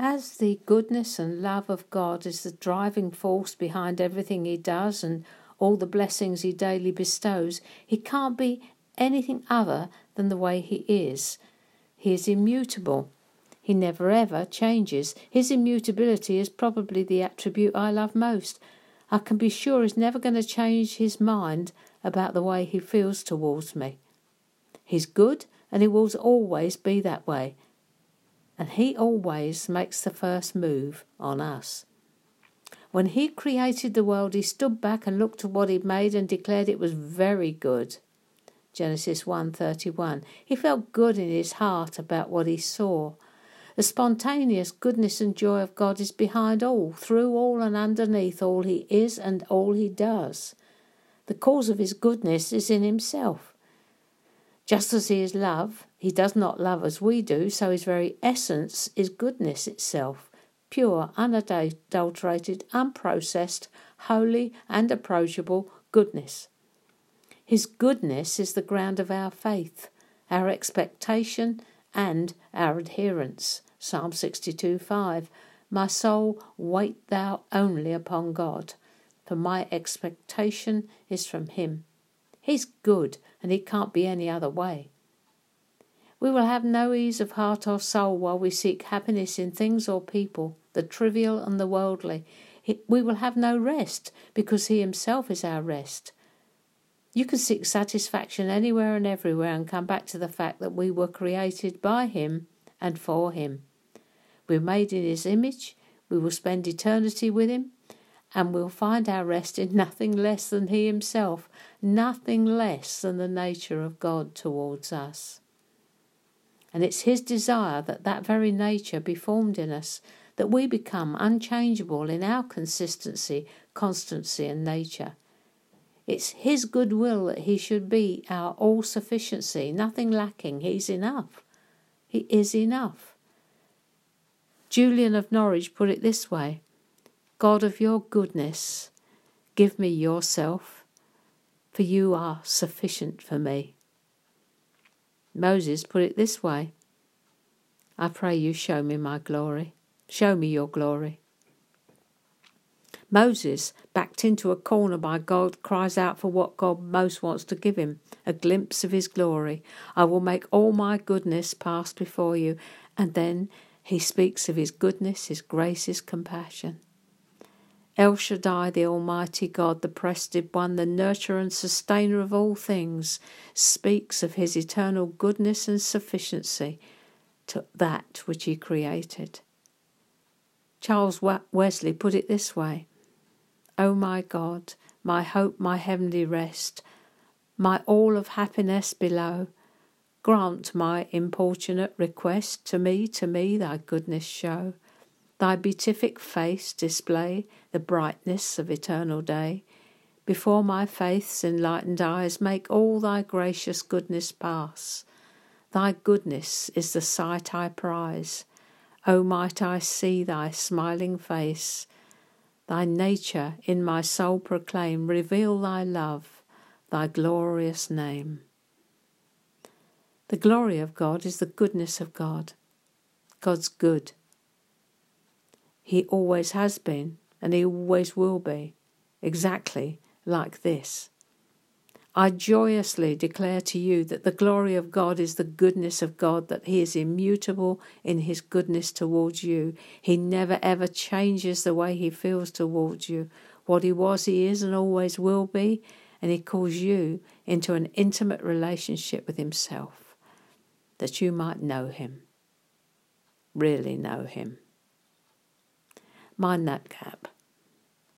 As the goodness and love of God is the driving force behind everything he does and all the blessings he daily bestows, he can't be anything other than the way he is. He is immutable. He never ever changes. His immutability is probably the attribute I love most. I can be sure he's never going to change his mind about the way he feels towards me. He's good and he will always be that way. And he always makes the first move on us. When he created the world, he stood back and looked at what he'd made and declared it was very good. Genesis 1:31. He felt good in his heart about what he saw. The spontaneous goodness and joy of God is behind all, through all, and underneath all he is and all he does. The cause of his goodness is in himself. Just as he is love, he does not love as we do, so his very essence is goodness itself pure, unadulterated, unprocessed, holy, and approachable goodness. His goodness is the ground of our faith, our expectation, and our adherence. Psalm 62 5. My soul, wait thou only upon God, for my expectation is from Him. He's good, and He can't be any other way. We will have no ease of heart or soul while we seek happiness in things or people, the trivial and the worldly. We will have no rest because He Himself is our rest. You can seek satisfaction anywhere and everywhere and come back to the fact that we were created by Him and for Him. We're made in His image, we will spend eternity with Him, and we'll find our rest in nothing less than He Himself, nothing less than the nature of God towards us. And it's His desire that that very nature be formed in us, that we become unchangeable in our consistency, constancy, and nature it's His good will that He should be our all sufficiency, nothing lacking. He's enough. He is enough. Julian of Norwich put it this way God of your goodness, give me yourself, for you are sufficient for me. Moses put it this way I pray you show me my glory. Show me your glory. Moses, backed into a corner by God, cries out for what God most wants to give him a glimpse of his glory. I will make all my goodness pass before you. And then he speaks of his goodness, his grace, his compassion. El Shaddai, the Almighty God, the breasted one, the nurturer and sustainer of all things, speaks of his eternal goodness and sufficiency to that which he created. Charles Wesley put it this way O my God, my hope, my heavenly rest, my all of happiness below, grant my importunate request to me, to me thy goodness show. Thy beatific face display the brightness of eternal day. Before my faith's enlightened eyes make all thy gracious goodness pass. Thy goodness is the sight I prize. O might I see thy smiling face, Thy nature in my soul proclaim, reveal thy love, thy glorious name. The glory of God is the goodness of God. God's good. He always has been, and he always will be, exactly like this. I joyously declare to you that the glory of God is the goodness of God, that He is immutable in His goodness towards you. He never ever changes the way He feels towards you. What He was, He is, and always will be, and He calls you into an intimate relationship with Himself, that you might know Him, really know Him. Mind that gap.